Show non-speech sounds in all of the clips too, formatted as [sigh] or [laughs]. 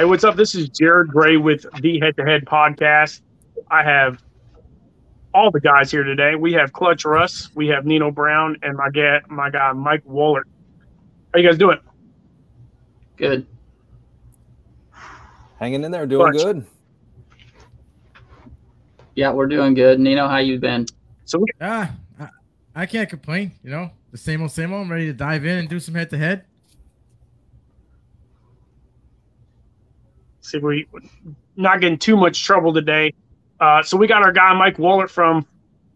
Hey, what's up? This is Jared Gray with the Head to Head podcast. I have all the guys here today. We have Clutch Russ, we have Nino Brown, and my guy, my guy Mike Woellert. How you guys doing? Good. Hanging in there, doing Clutch. good. Yeah, we're doing good. Nino, how you been? So we, Ah, I, I can't complain. You know, the same old, same old. I'm ready to dive in and do some head to head. See we not getting too much trouble today. Uh, so we got our guy Mike Woellert from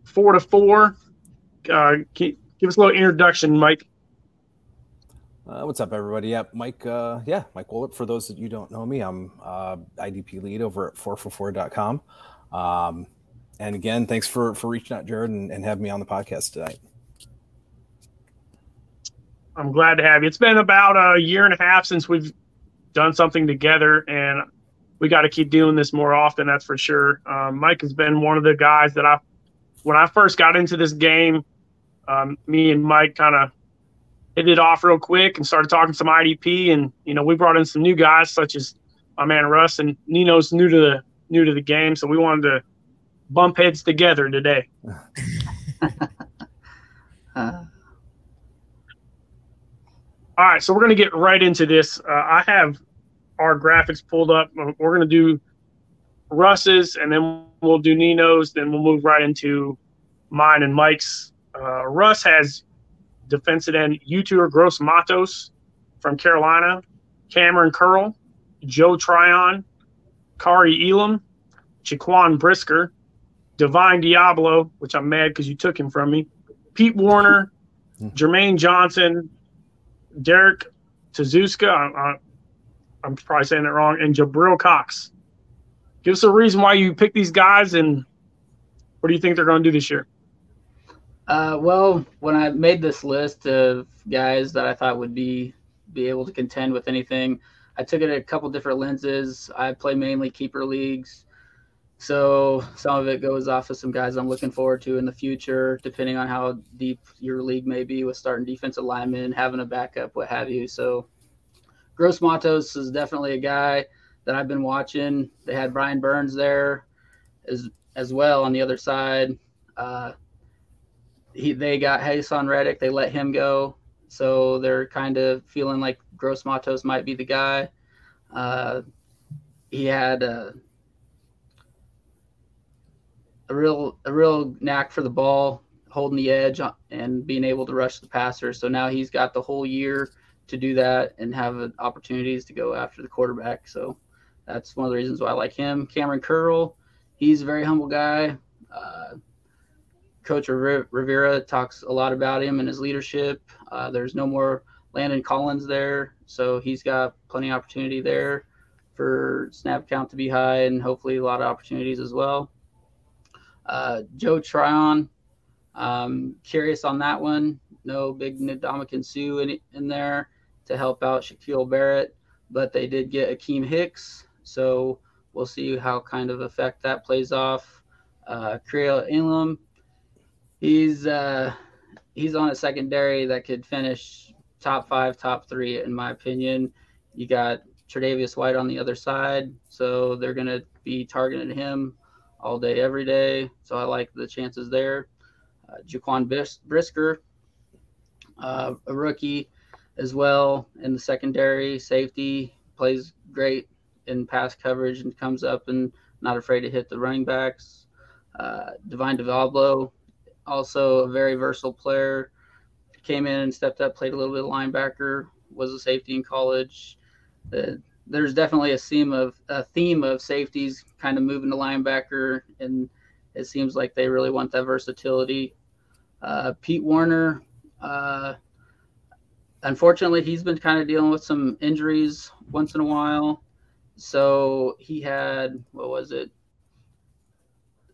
four to four. Uh, give us a little introduction, Mike. Uh, what's up, everybody? Yeah, Mike. Uh, yeah, Mike Woellert. For those that you don't know me, I'm uh, IDP lead over at 4for4.com. Um, and again, thanks for for reaching out, Jared, and, and having me on the podcast tonight. I'm glad to have you. It's been about a year and a half since we've done something together, and we got to keep doing this more often. That's for sure. Um, Mike has been one of the guys that I, when I first got into this game, um, me and Mike kind of hit it off real quick and started talking some IDP, and you know we brought in some new guys such as my man Russ and Nino's new to the new to the game, so we wanted to bump heads together today. [laughs] [laughs] [laughs] Uh, All right, so we're going to get right into this. Uh, I have our graphics pulled up. Uh, We're going to do Russ's, and then we'll do Nino's. Then we'll move right into mine and Mike's. Uh, Russ has defensive end Yetur Gross Matos from Carolina, Kamren Curl, Joe Tryon, Kaiir Elam, Jaquan Brisker, Divine Deablo, which I'm mad because you took him from me, Pete Werner, [laughs] Jermaine Johnson, Derek Tazuska, I, I'm probably saying it wrong, and Jabril Cox. Give us a reason why you picked these guys, and what do you think they're going to do this year? uh, well, when I made this list of guys that I thought would be be able to contend with anything, I took it a couple different lenses. I play mainly keeper leagues, so some of it goes off of some guys I'm looking forward to in the future, depending on how deep your league may be with starting defensive linemen, having a backup, what have you. So, Gross Matos is definitely a guy that I've been watching. They had Brian Burns there as as well on the other side. Uh, he they got Hassan Reddick. They let him go, so they're kind of feeling like Gross Matos might be the guy. Uh, he had a, a real a real knack for the ball, holding the edge and being able to rush the passer. So now he's got the whole year to do that and have opportunities to go after the quarterback. So that's one of the reasons why I like him. Kamren Curl, he's a very humble guy. Uh, Coach Rivera talks a lot about him and his leadership. Uh, there's no more Landon Collins there, so he's got plenty of opportunity there for snap count to be high and hopefully a lot of opportunities as well. Uh, Joe Tryon, um, curious on that one. No big Ndamukong Suh in, in there to help out Shaquille Barrett, but they did get Akiem Hicks, so we'll see how kind of effect that plays off. Uh, Kaiir Elam, he's uh, he's on a secondary that could finish top five, top three, in my opinion. You got Tre'Davious White on the other side, so they're gonna be targeting him all day, every day. So I like the chances there. Uh, Jaquan Bis- Brisker, uh, a rookie as well in the secondary safety, plays great in pass coverage and comes up and not afraid to hit the running backs. Uh, Divine Deablo, also a very versatile player. Came in and stepped up, played a little bit of linebacker, was a safety in college. There's definitely a theme of a theme of safeties kind of moving to linebacker, and it seems like they really want that versatility. Uh, Pete Werner, uh, unfortunately, he's been kind of dealing with some injuries once in a while. So he had what was it,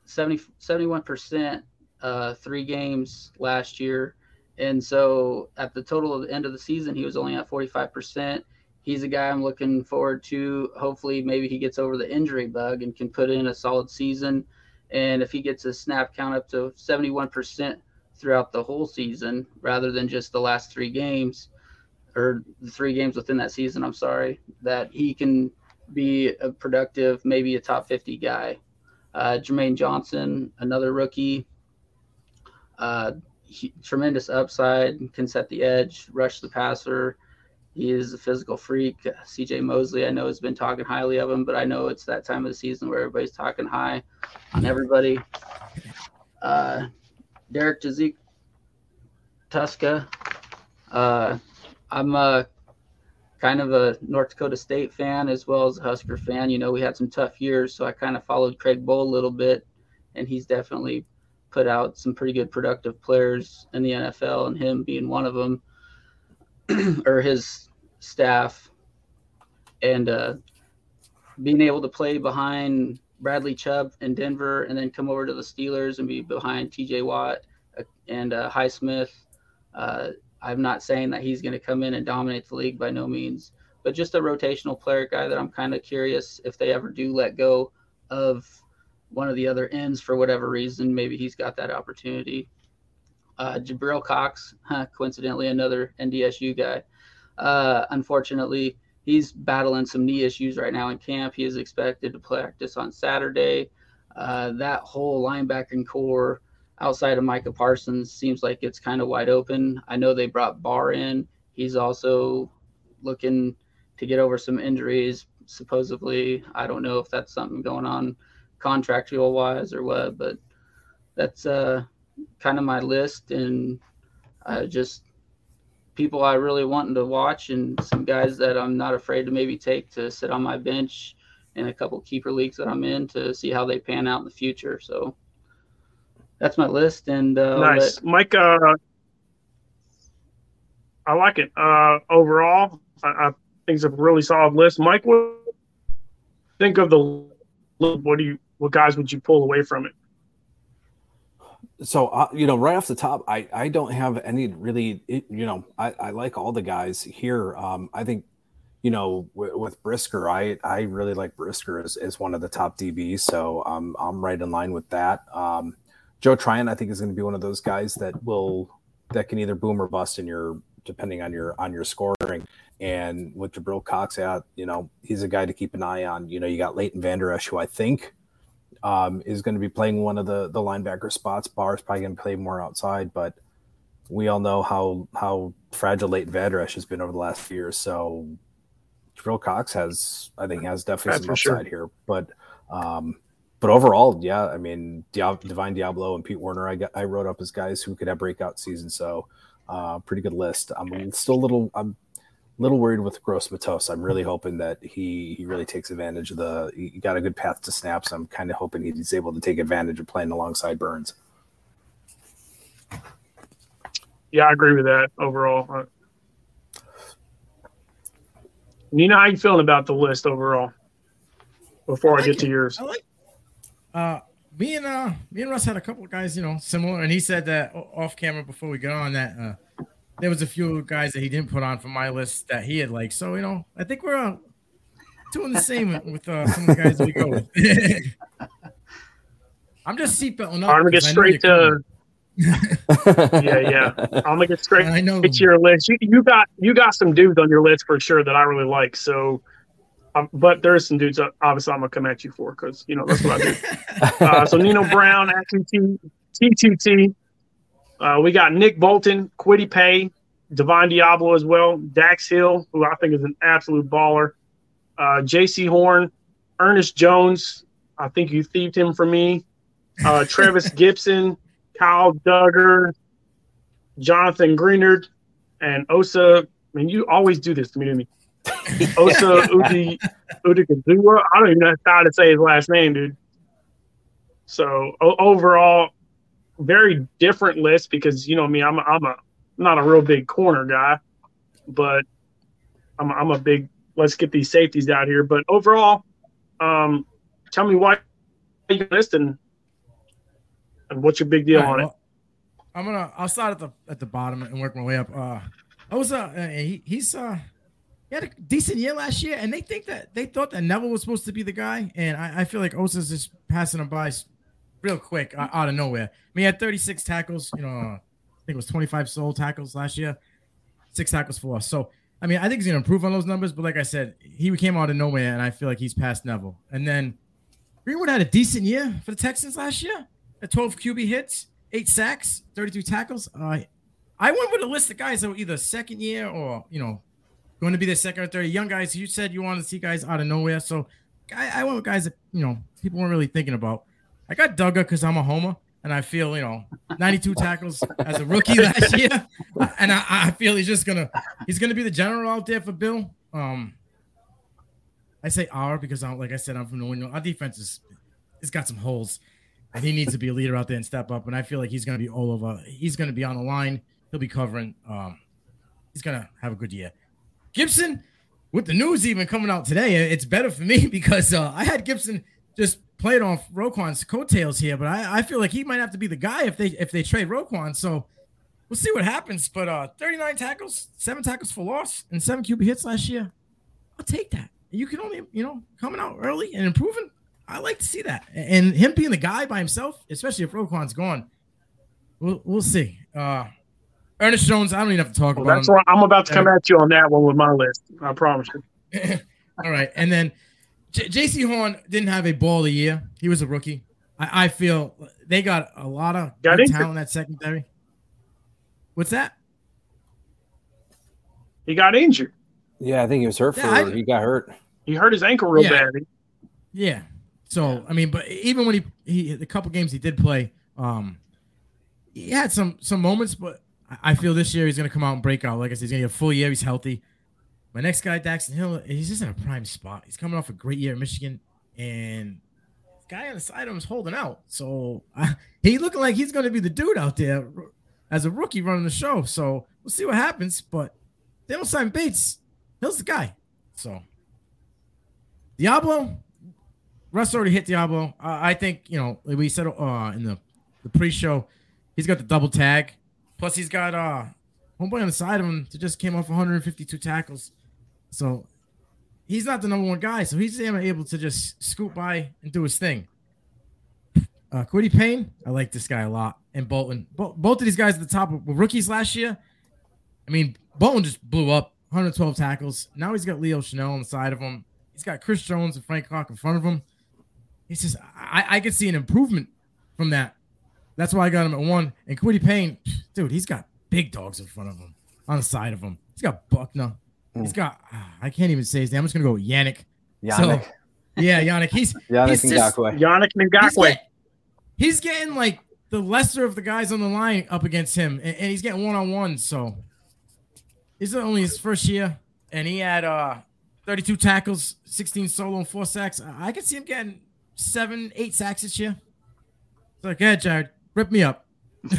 70, 71% uh, three games last year. And so at the total of the end of the season, he was only at 45%. He's a guy I'm looking forward to. Hopefully, maybe he gets over the injury bug and can put in a solid season. And if he gets a snap count up to 71% throughout the whole season, rather than just the last three games or the three games within that season, I'm sorry, that he can be a productive, maybe a top 50 guy. Uh, Jermaine Johnson, another rookie. Uh, he, tremendous upside, can set the edge, rush the passer. He is a physical freak. CJ Mosley, I know, has been talking highly of him, but I know it's that time of the season where everybody's talking high on everybody. Uh, Derek Jazik Tuska. Uh, I'm a kind of a North Dakota State fan as well as a Husker fan. You know, we had some tough years, so I kind of followed Craig Bohl a little bit, and he's definitely put out some pretty good productive players in the NFL, and him being one of them, [clears throat] or his staff, and uh, being able to play behind Bradley Chubb in Denver, and then come over to the Steelers and be behind T.J. Watt uh, and uh, Highsmith. Uh, I'm not saying that he's going to come in and dominate the league by no means, but just a rotational player guy that I'm kind of curious if they ever do let go of one of the other ends for whatever reason. Maybe he's got that opportunity. Uh, Jabril Cox, coincidentally, another NDSU guy. Uh, unfortunately, he's battling some knee issues right now in camp. He is expected to practice on Saturday. Uh, that whole linebacking corps outside of Micah Parsons seems like it's kind of wide open. I know they brought Barr in. He's also looking to get over some injuries. Supposedly, I don't know if that's something going on contractual wise or what, but that's uh, kind of my list and uh, just people I really wanting to watch and some guys that I'm not afraid to maybe take to sit on my bench in a couple keeper leagues that I'm in to see how they pan out in the future. So that's my list. And uh, nice, let... Mike. Uh, I like it. Uh, overall, I, I, think it's a really solid list. Mike, what think of the what do you what guys would you pull away from it? So uh, you know, right off the top, I I don't have any really. You know, I I like all the guys here. Um, I think you know, with, with, Brisker, I I really like Brisker as, as one of the top DBs, so I'm I'm right in line with that. Um, Joe Tryon, I think, is going to be one of those guys that will that can either boom or bust in your depending on your on your scoring. And with Jabril Cox out, you know, he's a guy to keep an eye on. You know, you got Leighton Vander Esch, who I think um, is going to be playing one of the the linebacker spots. Barr's probably going to play more outside, but we all know how how fragile Leighton Vander Esch has been over the last few years. So Jabril Cox has, I think, has definitely That's some upside sure. here. But um, but overall, yeah, I mean, Divine Deablo and Pete Werner, I got I wrote up as guys who could have breakout seasons. So, uh, pretty good list. I'm still a little, I'm little worried with Gross Matos. I'm really hoping that he he really takes advantage of the. He got a good path to snaps. I'm kind of hoping he's able to take advantage of playing alongside Burns. Yeah, I agree with that overall. Nina, know how you feeling about the list overall? Before I, like I get it. to yours, I like uh, me and uh, me and Russ had a couple of guys, you know, similar, and he said that off camera before we got on that uh, there was a few guys that he didn't put on from my list that he had liked. So you know, I think we're uh, doing the same with uh, some of the guys we go with. [laughs] I'm just seatbelting up. I'm gonna get straight to. [laughs] yeah, yeah. I'm gonna get straight [laughs] I know. to your list. You, you got you got some dudes on your list for sure that I really like. So um, but there's some dudes that obviously I'm gonna come at you for because you know that's what I do. uh, so Nino Brown, T2T. Uh, we got Nick Bolton, Kwity Paye, Divine Deablo as well, Dax Hill, who I think is an absolute baller, uh, Jaycee Horn, Ernest Jones. I think you thieved him for me. Uh, [laughs] Trevis Gipson, Kyle Dugger, Jonathan Greenard, and Osa. I mean, you always do this to me. To me. [laughs] Osa Udi Udikazua. I don't even know how to say his last name, dude. So o- overall, very different list because you know me, I'm I'm a not a real big corner guy, but I'm a, I'm a big let's get these safeties out here. But overall, um, tell me why you list and and what's your big deal right, on well, it. I'm gonna I'll start at the at the bottom and work my way up. Uh, Osa, uh, he, he's uh he had a decent year last year, and they think that they thought that Neville was supposed to be the guy, and I, I feel like Osa's just passing him by real quick uh, out of nowhere. I mean, he had 36 tackles, you know, I think it was 25 sole tackles last year, six tackles for us. So I mean, I think he's gonna improve on those numbers, but like I said, he came out of nowhere, and I feel like he's past Neville. And then Greenwood had a decent year for the Texans last year. At 12 QB hits, eight sacks, 32 tackles. Uh, I went with a list of guys that were either second year or you know going to be the second or third. Young guys. You said you wanted to see guys out of nowhere, so I, I went with guys that you know people weren't really thinking about. I got Dugger because I'm a homer, and I feel you know 92 tackles as a rookie last year, and I, I feel he's just gonna he's gonna be the general out there for Bill. Um, I say our because I'm like I said I'm from New England. Our defense is it's got some holes, and he needs to be a leader out there and step up. And I feel like he's gonna be all over. He's gonna be on the line. He'll be covering. Um, he's gonna have a good year. Gipson, with the news even coming out today, it's better for me [laughs] because uh, I had Gipson just played on Roquan's coattails here, but I, I feel like he might have to be the guy if they if they trade Roquan. So we'll see what happens. But uh, 39 tackles, seven tackles for loss, and seven QB hits last year. I'll take that. You can only, you know, coming out early and improving. I like to see that. And him being the guy by himself, especially if Roquan's gone, we'll we'll see. Uh Ernest Jones, I don't even have to talk Well, about that's him. why I'm about to come at you on that one with my list. I promise you. [laughs] All right, and then J- J.C. Horn didn't have a ball a year. He was a rookie. I, I feel they got a lot of Got good injured. talent at secondary. What's that? He got injured. Yeah, I think he was hurt for. Yeah, I- he got hurt. He hurt his ankle real Yeah. bad. Yeah. So I mean, but even when he he the couple games he did play, um, he had some some moments, but I- I feel this year he's gonna come out and break out. Like I said, he's gonna get a full year. He's healthy. My next guy, Daxton Hill, he's just in a prime spot. He's coming off a great year at Michigan, and guy on the side of him is holding out. So uh, [laughs] he looking like he's gonna be the dude out there as a rookie running the show. So we'll see what happens. But they don't sign Bates. Hill's the guy. So Deablo, Russ already hit Deablo. Uh, I think you know we said uh, in the the pre-show, he's got the double tag. Plus, he's got uh homeboy on the side of him that just came off 152 tackles. So he's not the number one guy. So he's able to just scoot by and do his thing. Uh, Kwity Paye, I like this guy a lot, and Bolton. Bo- both of these guys at the top were rookies last year. I mean, Bolton just blew up, 112 tackles. Now he's got Leo Chenal on the side of him. He's got Chris Jones and Frank Clark in front of him. He's just, I, I could see an improvement from that. That's why I got him at one. And Kwity Paye, dude, he's got big dogs in front of him, on the side of him. He's got Buckner. He's got, I can't even say his name. I'm just going to go with Yannick. Yannick. So, [laughs] yeah, Yannick. He's, [laughs] Yannick he's just- Ngakoue. Yannick he's, Ngakoue. get- he's getting like the lesser of the guys on the line up against him, and, and he's getting one on one. So this is only his first year, and he had uh 32 tackles, 16 solo, and four sacks. I, I could see him getting seven, eight sacks this year. So like, yeah, Jared, rip me up. [laughs]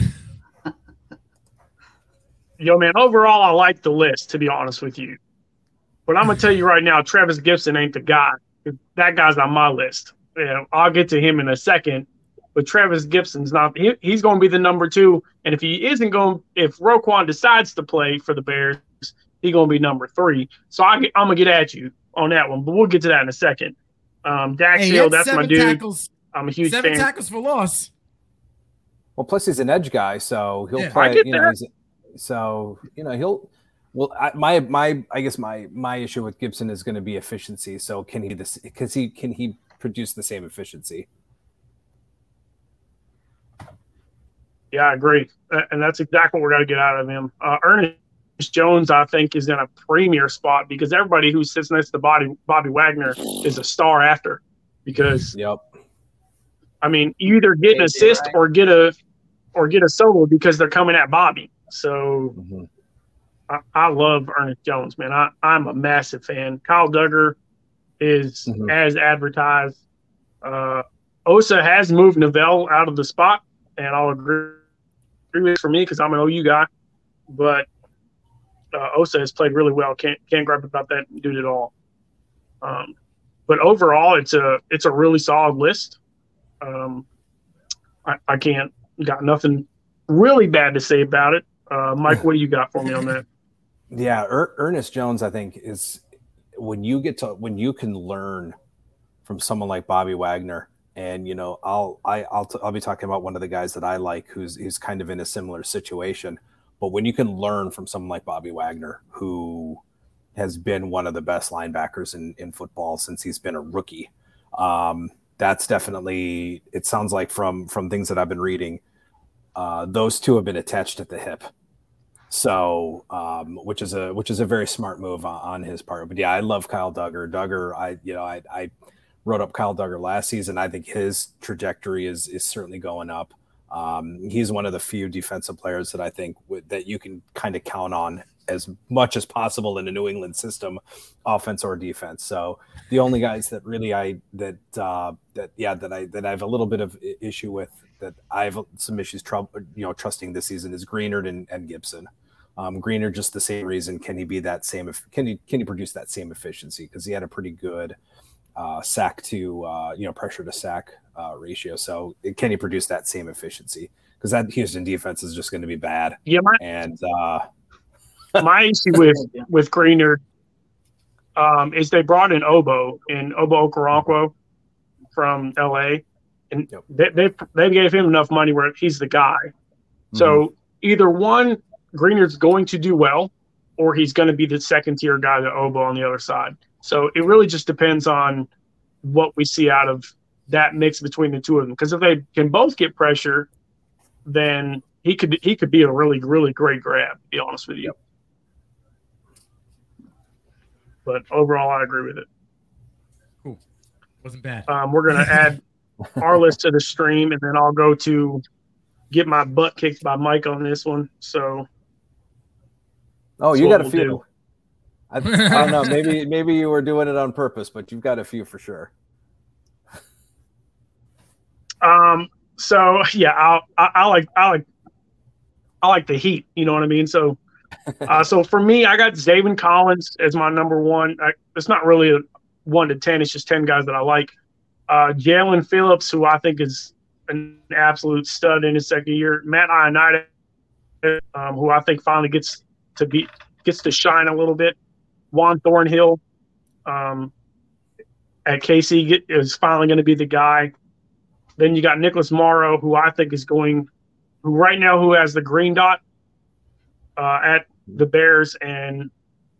Yo, man, overall, I like the list, to be honest with you. But I'm going to tell you right now, Trevis Gipson ain't the guy. That guy's on my list. Yeah, I'll get to him in a second. But Trevis Gipson's not, he, he's going to be the number two. And if he isn't going, if Roquan decides to play for the Bears, he's going to be number three. So I, i'm going to get at you on that one, but we'll get to that in a second. Um, Dax Hey, Hill, that's my dude. tackles, I'm a huge seven fan. tackles for loss. Well, plus he's an edge guy, so he'll Yeah. play. I get you know, that. he's, so you know he'll. Well, I, my my I guess my my issue with Gipson is going to be efficiency. So can he this? Because he can he produce the same efficiency? Yeah, I agree, and that's exactly what we're going to get out of him. Uh, Ernest Jones, I think, is in a premier spot because everybody who sits next to Bobby Bobby Wagner is a star after. Because Yep. I mean, either get an assist right? or get a or get a solo because they're coming at Bobby. So Mhm. I, I love Ernest Jones, man. I, I'm a massive fan. Kyle Dugger is Mhm. as advertised. Uh, Osa has moved Novell out of the spot, and I'll agree, agree with it for me because I'm an OU guy. But uh, Osa has played really well. Can't can't gripe about that dude at all. Um, but overall, it's a it's a really solid list. Um, I, I can't got nothing really bad to say about it. Uh, Mike, what do you got for me on that? [laughs] Yeah, er- Ernest Jones, I think, is when you get to when you can learn from someone like Bobby Wagner, and you know, I'll I, I'll t- I'll be talking about one of the guys that I like, who's who's kind of in a similar situation. But when you can learn from someone like Bobby Wagner, who has been one of the best linebackers in, in football since he's been a rookie. Um, that's definitely it sounds like from from things that I've been reading, uh, those two have been attached at the hip. So, um, which is a which is a very smart move on, on, his part. But yeah, I love Kyle Dugger. Dugger, I you know I I wrote up Kyle Dugger last season. I think his trajectory is is certainly going up. Um, he's one of the few defensive players that I think w- that you can kind of count on as much as possible in a New England system, offense or defense. So the only guys that really I that uh, that yeah that I that I have a little bit of issue with that I have some issues trouble you know trusting this season is Greenard and, and Gipson. Um, Greenard just the same reason. Can he be that same? Can he can he produce that same efficiency? Because he had a pretty good uh, sack to uh, you know pressure to sack uh, ratio. So can he produce that same efficiency? Because that Houston defense is just going to be bad. Yeah, my, and uh, [laughs] my issue with with Greenard um, is they brought in Ogbo and Ogbo Okoronkwo from L.A. and yep. they, they they gave him enough money where he's the guy. Mm-hmm. So either one, Greenard's going to do well, or he's going to be the second tier guy to Ogbo on the other side. So it really just depends on what we see out of that mix between the two of them. Because if they can both get pressure, then he could he could be a really really great grab. To be honest with you. But overall, I agree with it. Cool, wasn't bad. Um, we're gonna add [laughs] our list to the stream, and then I'll go to get my butt kicked by Mike on this one. So. Oh, you got a we'll few. Do. I, I don't know. Maybe [laughs] maybe you were doing it on purpose, but you've got a few for sure. Um. So yeah, I'll, I, I like I like I like the Heat. You know what I mean? So, uh, so for me, I got Zaven Collins as my number one. I, it's not really a one to ten. It's just ten guys that I like. Uh, Jaelan Phillips, who I think is an absolute stud in his second year. Matt Ioannidis, um, who I think finally gets to be gets to shine a little bit. Juan Thornhill um, at KC is finally going to be the guy. Then you got Nicholas Morrow, who I think is going, who right now who has the green dot uh, at the Bears, and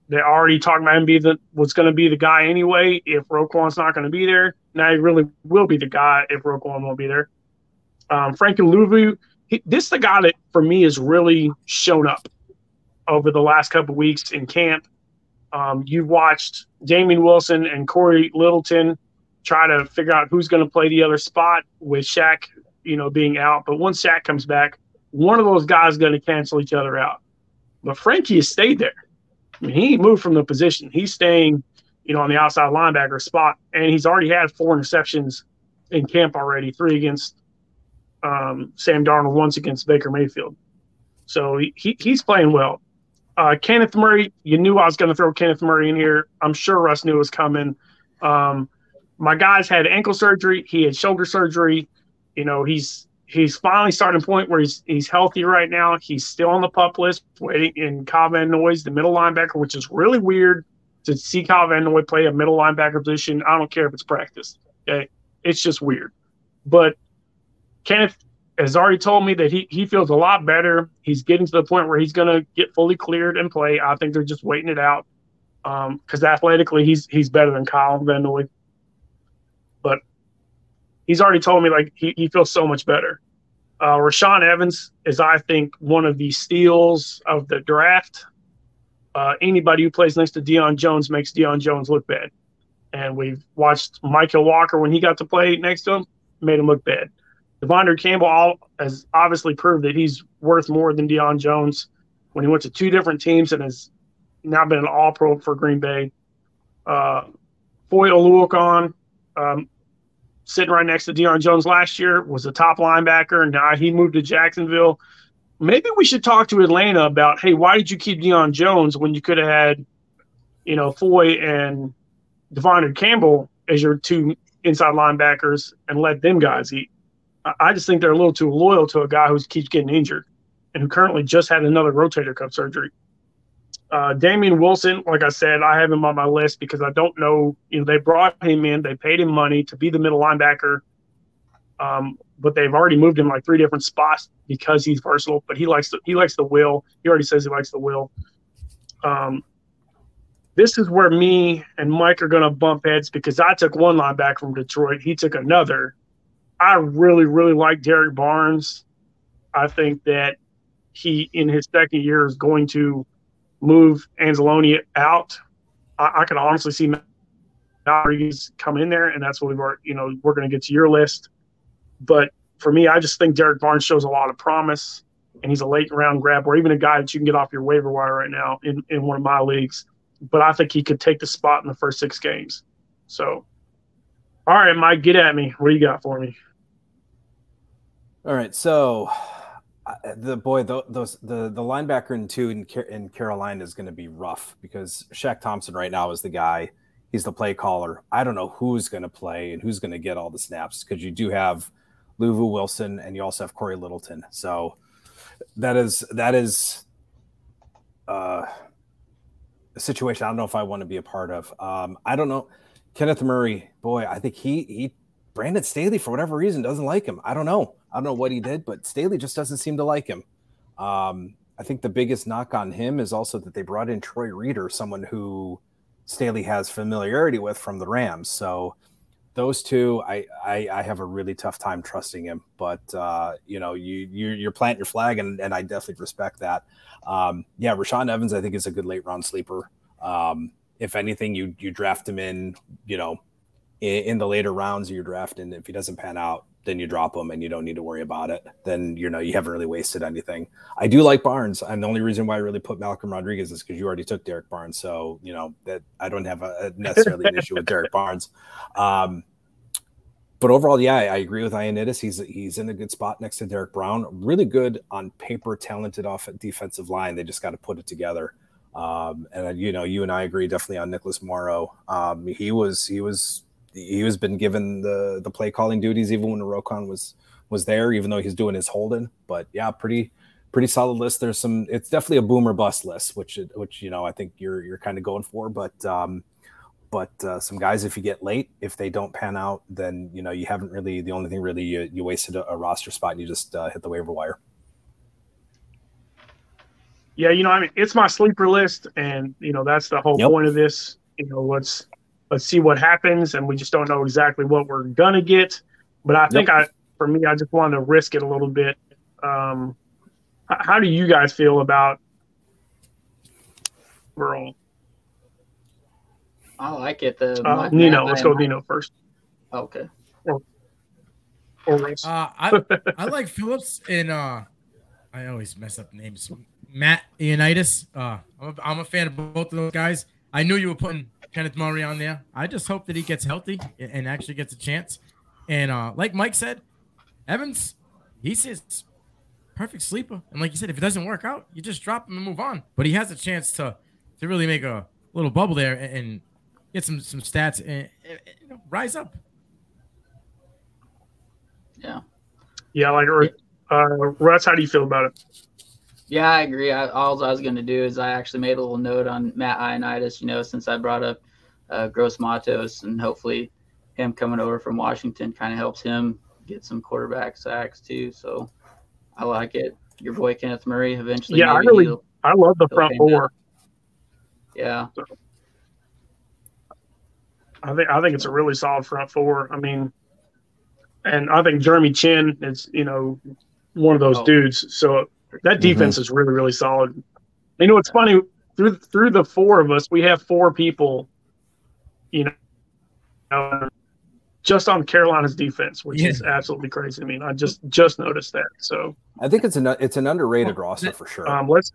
they're already talking about him being the was going to be the guy anyway if Roquan's not going to be there. Now he really will be the guy if Roquan won't be there. Um, Frankie Luvu, this is the guy that for me has really shown up over the last couple weeks in camp. Um, you've watched Damien Wilson and Cory Littleton try to figure out who's going to play the other spot with Shaq, you know, being out. But once Shaq comes back, one of those guys is going to cancel each other out. But Frankie has stayed there. I mean, he moved from the position. He's staying, you know, on the outside linebacker spot, and he's already had four interceptions in camp already, three against um, Sam Darnold, once against Baker Mayfield. So he, he he's playing well. Uh, Kenneth Murray, you knew I was going to throw Kenneth Murray in here. I'm sure Russ knew it was coming. Um, my guy's had ankle surgery. He had shoulder surgery. You know, he's he's finally starting a point where he's he's healthy right now. He's still on the pup list, waiting in Kyle Van Noy's the middle linebacker, which is really weird to see Kyle Van Noy play a middle linebacker position. I don't care if it's practice. Okay, it's just weird. But Kenneth has already told me that he, he feels a lot better. He's getting to the point where he's going to get fully cleared and play. I think they're just waiting it out because um, athletically he's he's better than Kyle Van Noy. But he's already told me like he, he feels so much better. Uh, Rashaan Evans is, I think, one of the steals of the draft. Uh, anybody who plays next to Deion Jones makes Deion Jones look bad. And we've watched Mykal Walker when he got to play next to him, made him look bad. De'Vondre Campbell has obviously proved that he's worth more than Deion Jones when he went to two different teams and has now been an All Pro for Green Bay. Uh, Foye Oluokun, um, sitting right next to Deion Jones last year, was a top linebacker, and now he moved to Jacksonville. Maybe we should talk to Atlanta about, hey, why did you keep Deion Jones when you could have had, you know, Foye and De'Vondre Campbell as your two inside linebackers and let them guys eat? I just think they're a little too loyal to a guy who keeps getting injured and who currently just had another rotator cuff surgery. Uh, Damien Wilson, like I said, I have him on my list because I don't know. You know, they brought him in, they paid him money to be the middle linebacker, um, but they've already moved him like three different spots because he's versatile. But he likes the he likes the will. He already says he likes the will. Um, this is where me and Mike are going to bump heads because I took one linebacker from Detroit. He took another. I really, really like Derrick Barnes. I think that he, in his second year, is going to move Anzalone out. I, I can honestly see Rodriguez come in there, and that's what already, you know, we're going to get to your list. But for me, I just think Derrick Barnes shows a lot of promise, and he's a late round grab, or even a guy that you can get off your waiver wire right now in, in one of my leagues. But I think he could take the spot in the first six games. So, all right, Mike, get at me. What do you got for me? All right, so the boy, those the the linebacker in two in, in Carolina is going to be rough because Shaq Thompson right now is the guy. He's the play caller. I don't know who's going to play and who's going to get all the snaps because you do have Luvu Wilson and you also have Cory Littleton. So that is that is uh, a situation I don't know if I want to be a part of. Um, I don't know. Kenneth Murray, boy, I think he he Brandon Staley for whatever reason doesn't like him. I don't know. I don't know what he did, but Staley just doesn't seem to like him. Um, I think the biggest knock on him is also that they brought in Troy Reeder, someone who Staley has familiarity with from the Rams. So those two, I, I, I have a really tough time trusting him. But uh, you know, you, you you're planting your flag, and, and I definitely respect that. Um, yeah, Rashaan Evans, I think is a good late round sleeper. Um, if anything, you you draft him in, you know, in, in the later rounds you're drafting. If he doesn't pan out, then you drop him and you don't need to worry about it. Then you know you haven't really wasted anything. I do like Barnes, and the only reason why I really put Malcolm Rodriguez is because you already took Derrick Barnes. So you know that I don't have a, [laughs] necessarily an issue with Derrick Barnes. Um, but overall, yeah, I agree with Ioannidis. He's he's in a good spot next to Derrick Brown. Really good on paper, talented off at defensive line. They just got to put it together. Um, and you know, you and I agree definitely on Nicholas Morrow. Um, he was he was he was been given the the play calling duties even when Roquan was was there, even though he's doing his holding. But yeah, pretty pretty solid list. There's some. It's definitely a boomer bust list, which which you know I think you're you're kind of going for. But um, but uh, some guys, if you get late, if they don't pan out, then you know you haven't really. The only thing really you, you wasted a, a roster spot and you just uh, hit the waiver wire. Yeah, you know, I mean, it's my sleeper list, and you know that's the whole yep. point of this. You know, let's let's see what happens, and we just don't know exactly what we're gonna get. But I think yep. I, for me, I just wanted to risk it a little bit. Um, how do you guys feel about overall? I like it. The uh, Nino, let's go Nino first. Okay. Or, or uh, I I like [laughs] Phillips and uh, I always mess up names. Matt Ioannidis. Uh, I'm a, I'm a fan of both of those guys. I knew you were putting Kenneth Murray on there. I just hope that he gets healthy and actually gets a chance. And uh, like Mike said, Evans, he's his perfect sleeper. And like you said, if it doesn't work out, you just drop him and move on. But he has a chance to to really make a little bubble there and, and get some some stats and, and you know, rise up. Yeah. Yeah, like uh, Russ, how do you feel about it? Yeah, I agree. I, all I was going to do is I actually made a little note on Matt Ioannidis, you know, since I brought up uh, Gross Matos, and hopefully him coming over from Washington kind of helps him get some quarterback sacks too. So I like it. Your boy Kenneth Murray eventually. Yeah, I really, I love the front four. Yeah. So, I think I think it's a really solid front four. I mean, and I think Jeremy Chinn is you know one of those oh. dudes. So that mm-hmm. defense mm-hmm. is really, really solid. You know, it's funny through through the four of us, we have four people, you know, just on Carolina's defense, which yeah. is absolutely crazy. I mean, I just just noticed that. So I think it's an it's an underrated roster for sure. Um, let's.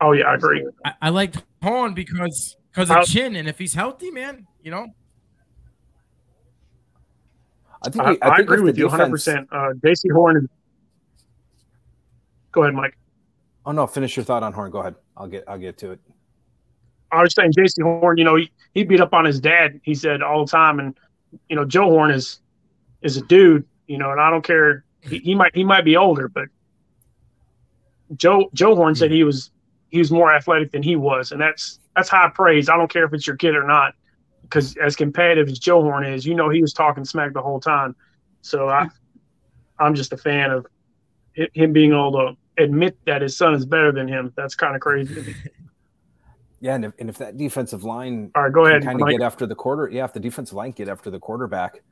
Oh yeah, I agree. I, I like Horn because because of Chinn, and if he's healthy, man, you know. I think, I, I, I agree with defense, you 100. percent uh, Jaycee Horn is Go ahead, Mike. Oh no, finish your thought on Horn. Go ahead. I'll get I'll get to it. I was saying Jaycee Horn, you know, he, he beat up on his dad, he said all the time. And, you know, Joe Horn is is a dude, you know, and I don't care he, he might he might be older, but Joe Joe Horn said he was he was more athletic than he was, and that's that's high praise. I don't care if it's your kid or not, because as competitive as Joe Horn is, you know he was talking smack the whole time. So I I'm just a fan of him being able to admit that his son is better than him. That's kind of crazy. [laughs] Yeah, and if, and if that defensive line, all right, go ahead. Kind of get after the quarter. Yeah, if the defensive line get after the quarterback,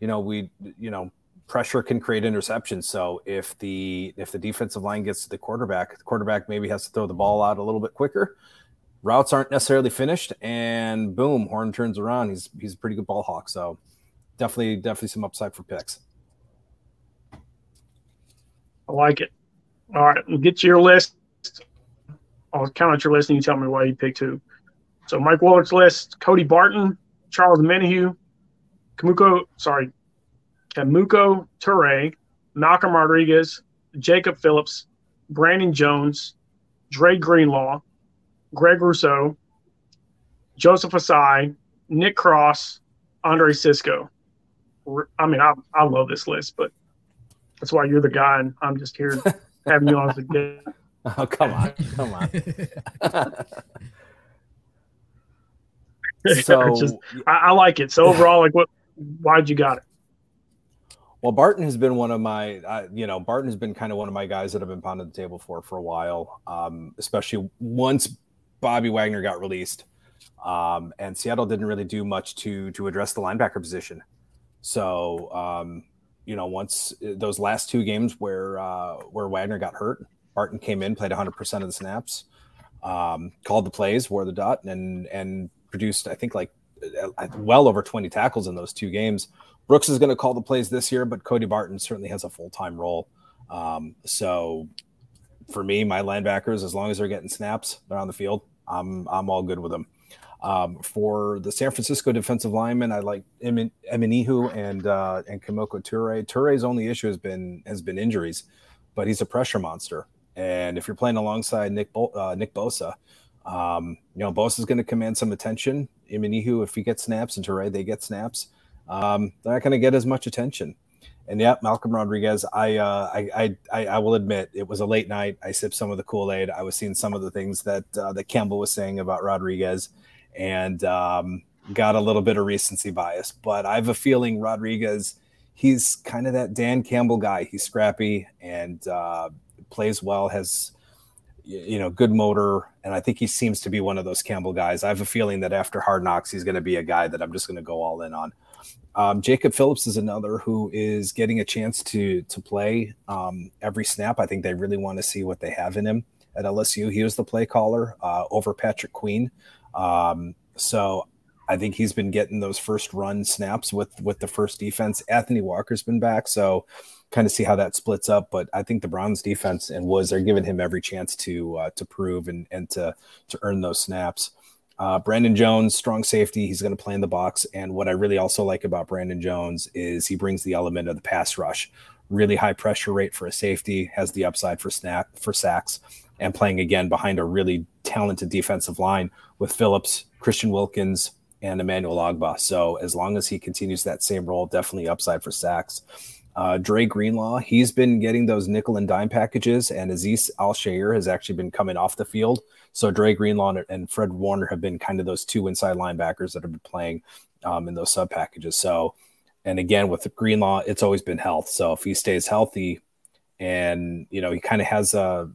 you know, we, you know, pressure can create interceptions. So if the if the defensive line gets to the quarterback, the quarterback maybe has to throw the ball out a little bit quicker. Routes aren't necessarily finished, and boom, Horn turns around. He's he's a pretty good ball hawk. So definitely definitely some upside for picks. I like it. All right, we'll get to your list. I'll count out your list and you tell me why you picked who. So Mike Woellert's list: Cody Barton, Charles Omenihu, Kamuko, sorry, Kemoko Turay, Malcolm Rodriguez, Jacob Phillips, Brandon Jones, Dre Greenlaw, Greg Rousseau, Joseph Ossai, Nick Cross, Andre Cisco. I mean, I, I love this list, but that's why you're the guy, and I'm just here [laughs] having you on as a guest. Oh, come on. Come on. [laughs] so just, I, I, like it. So overall, like what, why'd you got it? Well, Barton has been one of my, uh, you know, Barton has been kind of one of my guys that I've been pounding the table for for a while, um, especially once Bobby Wagner got released, um, and Seattle didn't really do much to to address the linebacker position. So, um, you know, once uh, those last two games where uh, where Wagner got hurt, Barton came in, played 100 percent of the snaps, um, called the plays, wore the dot, and and produced, I think, like uh, well over 20 tackles in those two games. Brooks is going to call the plays this year, but Cody Barton certainly has a full time role. Um, so for me, my linebackers, as long as they're getting snaps, they're on the field. I'm I'm all good with them. Um, for the San Francisco defensive lineman, I like Emin, Eminihu and uh, and Kemoko Turay. Turay's only issue has been has been injuries, but he's a pressure monster. And if you're playing alongside Nick Bo- uh, Nick Bosa, um, you know, Bosa is going to command some attention. Imanihu, if he gets snaps, and Turay, they get snaps. Um, they're not going to get as much attention. And yeah, Malcolm Rodriguez. I, uh, I, I, I will admit it was a late night. I sipped some of the Kool Aid. I was seeing some of the things that uh, that Campbell was saying about Rodriguez, and um, got a little bit of recency bias. But I have a feeling Rodriguez. He's kind of that Dan Campbell guy. He's scrappy and uh, plays well. Has you know, good motor. And I think he seems to be one of those Campbell guys. I have a feeling that after Hard Knocks, he's going to be a guy that I'm just going to go all in on. Um, Jacob Phillips is another who is getting a chance to to play um, every snap. I think they really want to see what they have in him at LSU. He was the play caller uh, over Patrick Queen, um, so I think he's been getting those first run snaps with with the first defense. Anthony Walker's been back, so kind of see how that splits up. But I think the Browns defense and Woods are giving him every chance to uh, to prove and and to to earn those snaps. Uh, Brandon Jones, strong safety. He's going to play in the box. And what I really also like about Brandon Jones is he brings the element of the pass rush. Really high pressure rate for a safety, has the upside for snap for sacks, and playing again behind a really talented defensive line with Phillips, Christian Wilkins, and Emmanuel Ogbah. So as long as he continues that same role, definitely upside for sacks. Uh, Dre Greenlaw, he's been getting those nickel and dime packages, and Azeez Al-Shaair has actually been coming off the field. So Dre Greenlaw and Fred Warner have been kind of those two inside linebackers that have been playing um, in those sub packages. So, and again with Greenlaw, it's always been health. So if he stays healthy, and you know he kind of has a,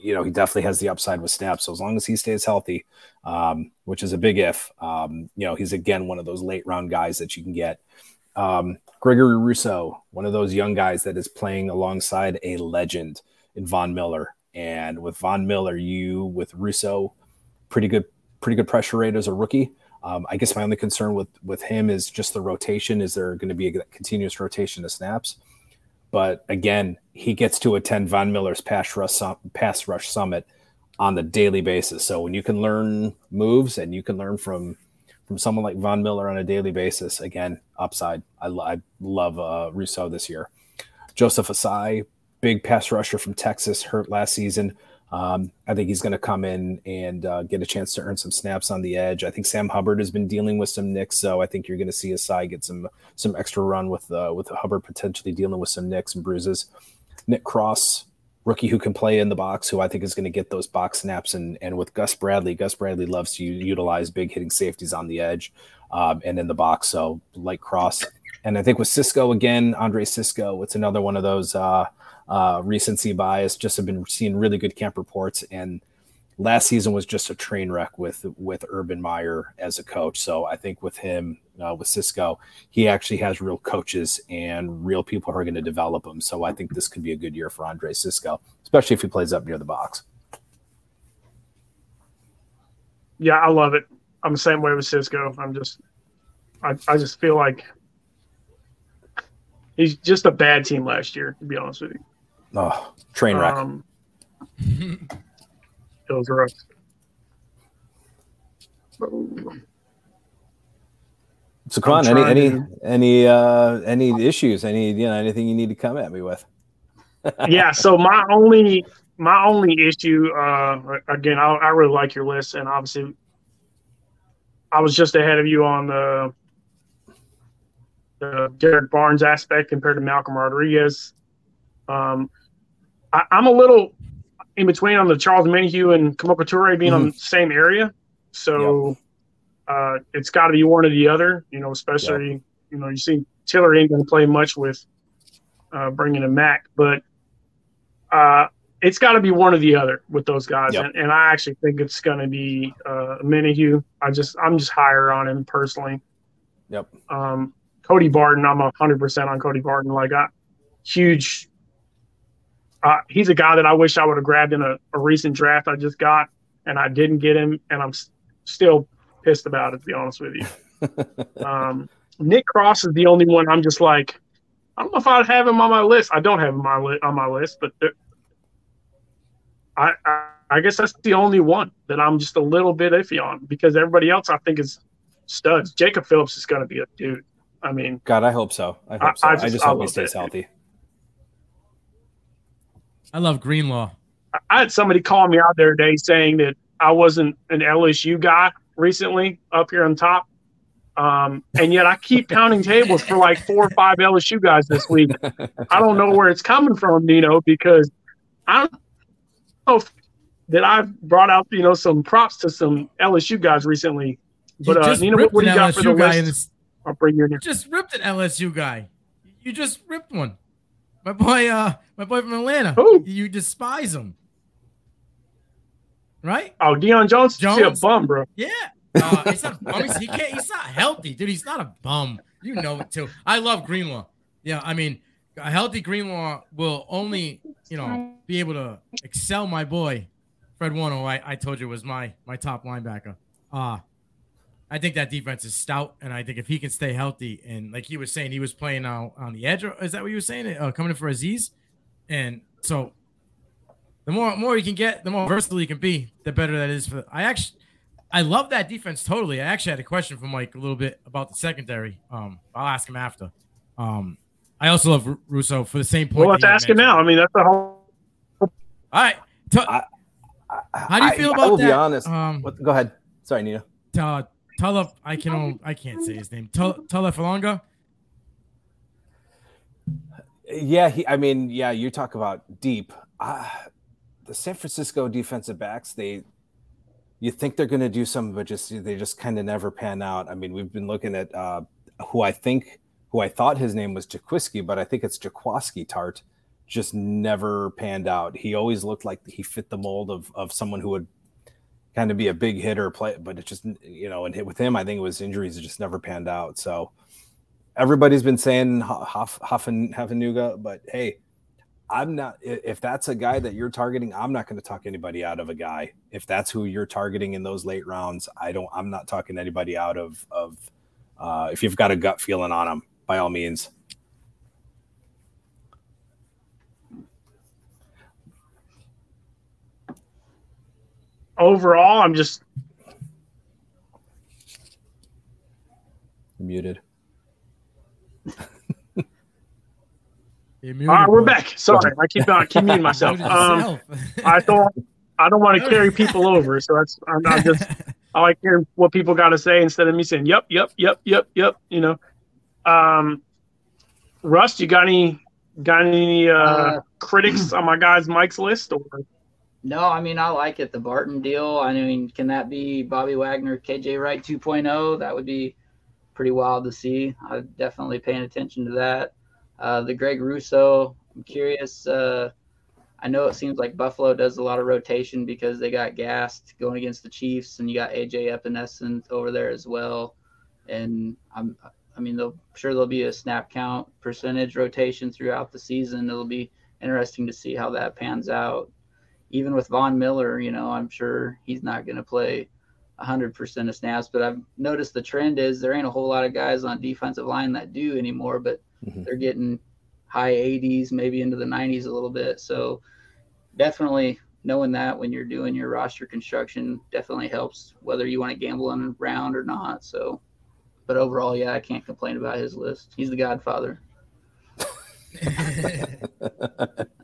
you know he definitely has the upside with snaps. So as long as he stays healthy, um, which is a big if, um, you know he's again one of those late round guys that you can get. Um, Gregory Rousseau, one of those young guys that is playing alongside a legend in Von Miller. And with Von Miller, you with Rousseau, pretty good, pretty good pressure rate as a rookie. Um, I guess my only concern with with him is just the rotation. Is there going to be a continuous rotation of snaps? But again, he gets to attend Von Miller's pass rush, pass rush summit on the daily basis. So when you can learn moves and you can learn from from someone like Von Miller on a daily basis. Again, upside. I, I love uh, Rousseau this year. Joseph Ossai, big pass rusher from Texas, hurt last season. Um, I think he's going to come in and uh, get a chance to earn some snaps on the edge. I think Sam Hubbard has been dealing with some nicks, so I think you're going to see Ossai get some some extra run with uh, with Hubbard potentially dealing with some nicks and bruises. Nick Cross, rookie who can play in the box, who I think is going to get those box snaps. And and with Gus Bradley, Gus Bradley loves to utilize big hitting safeties on the edge um, and in the box. So like Cross, and I think with Cisco again, Andre Cisco, it's another one of those uh, uh, recency bias. Just have been seeing really good camp reports and. last season was just a train wreck with with Urban Meyer as a coach. So I think with him, uh, with Cisco, he actually has real coaches and real people who are going to develop him. So I think this could be a good year for Andre Cisco, especially if he plays up near the box. Yeah, I love it. I'm the same way with Cisco. I'm just, I, I just feel like he's just a bad team last year. To be honest with you, oh, train wreck. Um, it was rough. So come on, any any to... any uh any issues, any you know anything you need to come at me with? [laughs] yeah, so my only my only issue, uh again, I, I really like your list, and obviously, I was just ahead of you on the the Derrick Barnes aspect compared to Malcolm Rodriguez. Um, I, am a little in between on the Charles Omenihu and Turay being mm-hmm. on the same area. So yep. uh, it's got to be one or the other, you know, especially, yep. you know, you see Tillery ain't going to play much with uh, bringing in Mack, but uh, it's got to be one or the other with those guys. Yep. And, and, I actually think it's going to be uh. I just, I'm just higher on him personally. Yep. Um, Cody Barton, I'm 100% on Cody Barton. Like, I, huge uh, he's a guy that I wish I would have grabbed in a, a, recent draft I just got, and I didn't get him, and I'm s- still pissed about it. To be honest with you, [laughs] um, Nick Cross is the only one I'm just like, I don't know if I'd have him on my list. I don't have him on my, li- on my list, but I, I, I guess that's the only one that I'm just a little bit iffy on because everybody else I think is studs. Jacob Phillips is going to be a dude. I mean, God, I hope so. I hope so. I, I just, I just hope he stays it. healthy. I love Greenlaw. I had somebody call me out there today saying that I wasn't an LSU guy recently up here on top. Um, and yet I keep pounding tables for like four or five LSU guys this week. I don't know where it's coming from, Nino, because I don't know that I've brought out, you know, some props to some LSU guys recently. But uh, Nino, what, what do you got LSU for the list? I'll bring you in here. Just ripped an LSU guy. You just ripped one. My boy, uh, my boy from Atlanta. Who? You despise him. Right? Oh, Deion Jones? Jones? He's a bum, bro. Yeah. Uh, he's not bum. He's, he can't, he's not healthy, dude. He's not a bum. You know it too. I love Greenlaw. Yeah, I mean, a healthy Greenlaw will only, you know, be able to excel my boy, Fred Warner, I, I told you was my my top linebacker. Uh I think that defense is stout, and I think if he can stay healthy, and like he was saying, he was playing uh, on the edge. Is that what you were saying? Uh, coming in for Azeez, and so the more more he can get, the more versatile he can be, the better that is for. I actually, I love that defense totally. I actually had a question for Mike a little bit about the secondary. Um, I'll ask him after. Um, I also love R- Rousseau for the same point. Well, let's ask him now. I mean, that's the whole. All right. T- I, I, How do you feel I, about I will that? be honest. Um, what, go ahead. Sorry, Nina. Uh, Tala, I can I can't say his name. Tala Falanga. Yeah, he. I mean, yeah, you talk about deep. Uh, the San Francisco defensive backs, they, you think they're going to do something, but just they just kind of never pan out. I mean, we've been looking at uh, who I think, who I thought his name was Jaquiski, but I think it's Jaquiski Tartt. Just never panned out. He always looked like he fit the mold of of someone who would kind of be a big hitter play, but it just you know, and hit with him, I think it was injuries that just never panned out. So everybody's been saying Huff Huffenhuga, but hey, I'm not. If that's a guy that you're targeting, I'm not going to talk anybody out of a guy. If that's who you're targeting in those late rounds, I don't. I'm not talking anybody out of of. Uh, if you've got a gut feeling on him, by all means. Overall, I'm just muted. muted All right, we're back. Sorry, I keep on keep muting myself. Um, [laughs] I don't I don't want to carry people over, so that's I'm not just I like hearing what people got to say instead of me saying yep, yep, yep, yep, yep. You know, um, Russ, you got any got any uh, uh critics on my guys Mike's list or? No, I mean I like it. The Barton deal. I mean, can that be Bobby Wagner, KJ Wright 2.0? That would be pretty wild to see. I'm definitely paying attention to that. Uh, the Greg Rousseau. I'm curious uh, I know it seems like Buffalo does a lot of rotation because they got gassed going against the Chiefs, and you got AJ Epenesa over there as well. And I'm, I mean, they'll sure there'll be a snap count percentage rotation throughout the season. It'll be interesting to see how that pans out. Even with Von Miller, you know, I'm sure he's not going to play 100% of snaps, but I've noticed the trend is there ain't a whole lot of guys on defensive line that do anymore, but mm-hmm. they're getting high 80s, maybe into the 90s a little bit. So definitely knowing that when you're doing your roster construction definitely helps whether you want to gamble on a round or not. So, but overall, yeah, I can't complain about his list. He's the godfather. [laughs] [laughs] [laughs]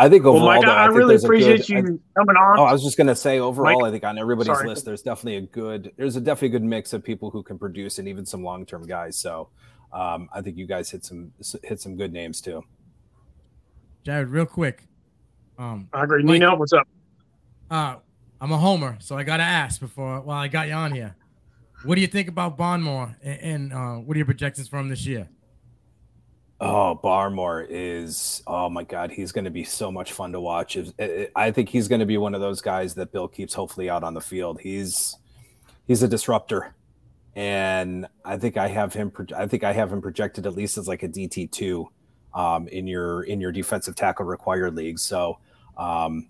I think overall, well, Mike, though, I, I really appreciate good, you I, coming on. Oh, I was just going to say overall, Mike, I think on everybody's sorry. list, there's definitely a good, there's a definitely good mix of people who can produce and even some long term guys. So um, I think you guys hit some hit some good names too. Jarod, real quick. Um, I agree. Nino, what's up? Uh, I'm a homer, so I got to ask before while I got you on here. What do you think about Barmore, and, and uh, what are your projections for him this year? Oh, Barmore is oh my god, he's going to be so much fun to watch. I think he's going to be one of those guys that Bill keeps hopefully out on the field. He's he's a disruptor, and I think I have him. I think I have him projected at least as like a DT two um, in your in your defensive tackle required league. So um,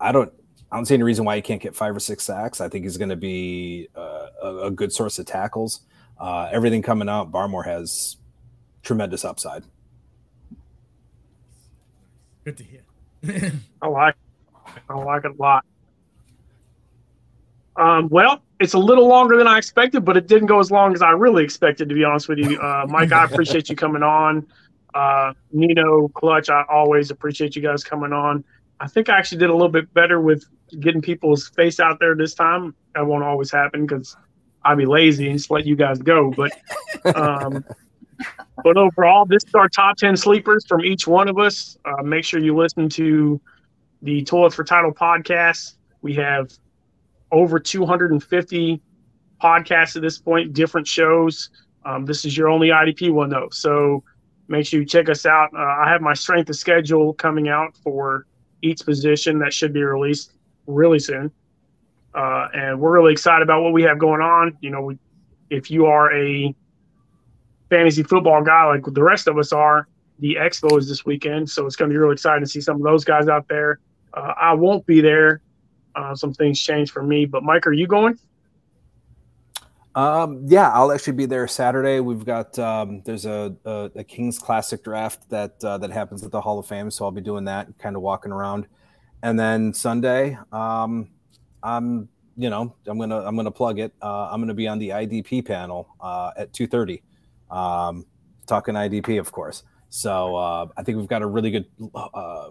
I don't I don't see any reason why he can't get five or six sacks. I think he's going to be uh, a, a, good source of tackles. Uh, everything coming out, Barmore has tremendous upside. Good to hear. [laughs] I like I like it a lot. Um, well, it's a little longer than I expected, but it didn't go as long as I really expected, to be honest with you. Uh, Mike, I appreciate you coming on. Uh, Nino, Clutch, I always appreciate you guys coming on. I think I actually did a little bit better with getting people's face out there this time. That won't always happen because I'd be lazy and just let you guys go. But um, but overall, this is our top 10 sleepers from each one of us. Uh, make sure you listen to the Toilet for Title podcast. We have over 250 podcasts at this point, different shows. Um, this is your only IDP one, though. So make sure you check us out. Uh, I have my strength of schedule coming out for each position that should be released really soon. Uh, and we're really excited about what we have going on. You know, we, if you are a fantasy football guy like the rest of us are. The expo is this weekend, so it's going to be really exciting to see some of those guys out there. Uh, I won't be there. Uh, some things change for me, but Mike, are you going? Um, yeah, I'll actually be there Saturday. We've got um, there's a, a, a, Kings Classic draft that uh, that happens at the Hall of Fame, so I'll be doing that, kind of walking around, and then Sunday, um, I'm you know I'm gonna I'm gonna plug it. Uh, I'm gonna be on the IDP panel uh, at two thirty um, talking IDP, of course. So uh, I think we've got a really good, uh,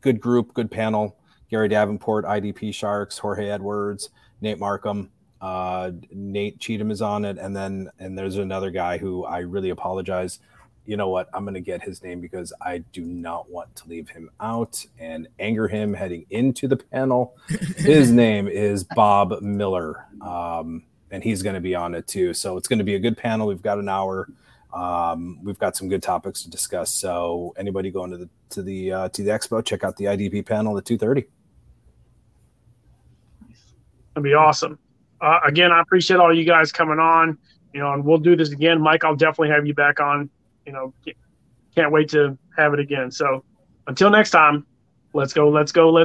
good group, good panel. Gary Davenport, IDP Sharks, Jorge Edwards, Nate Markham, uh, Nate Cheatham is on it, and then and there's another guy who I really apologize. You know what? I'm going to get his name because I do not want to leave him out and anger him heading into the panel. [laughs] his name is Bob Miller. Um, and he's going to be on it too. So it's going to be a good panel. We've got an hour. Um, we've got some good topics to discuss. So anybody going to the to the uh, to the expo, check out the IDP panel at two thirty. That'd be awesome. Uh, again, I appreciate all you guys coming on. You know, and we'll do this again. Mike, I'll definitely have you back on. You know, can't wait to have it again. So until next time, let's go. Let's go. Let's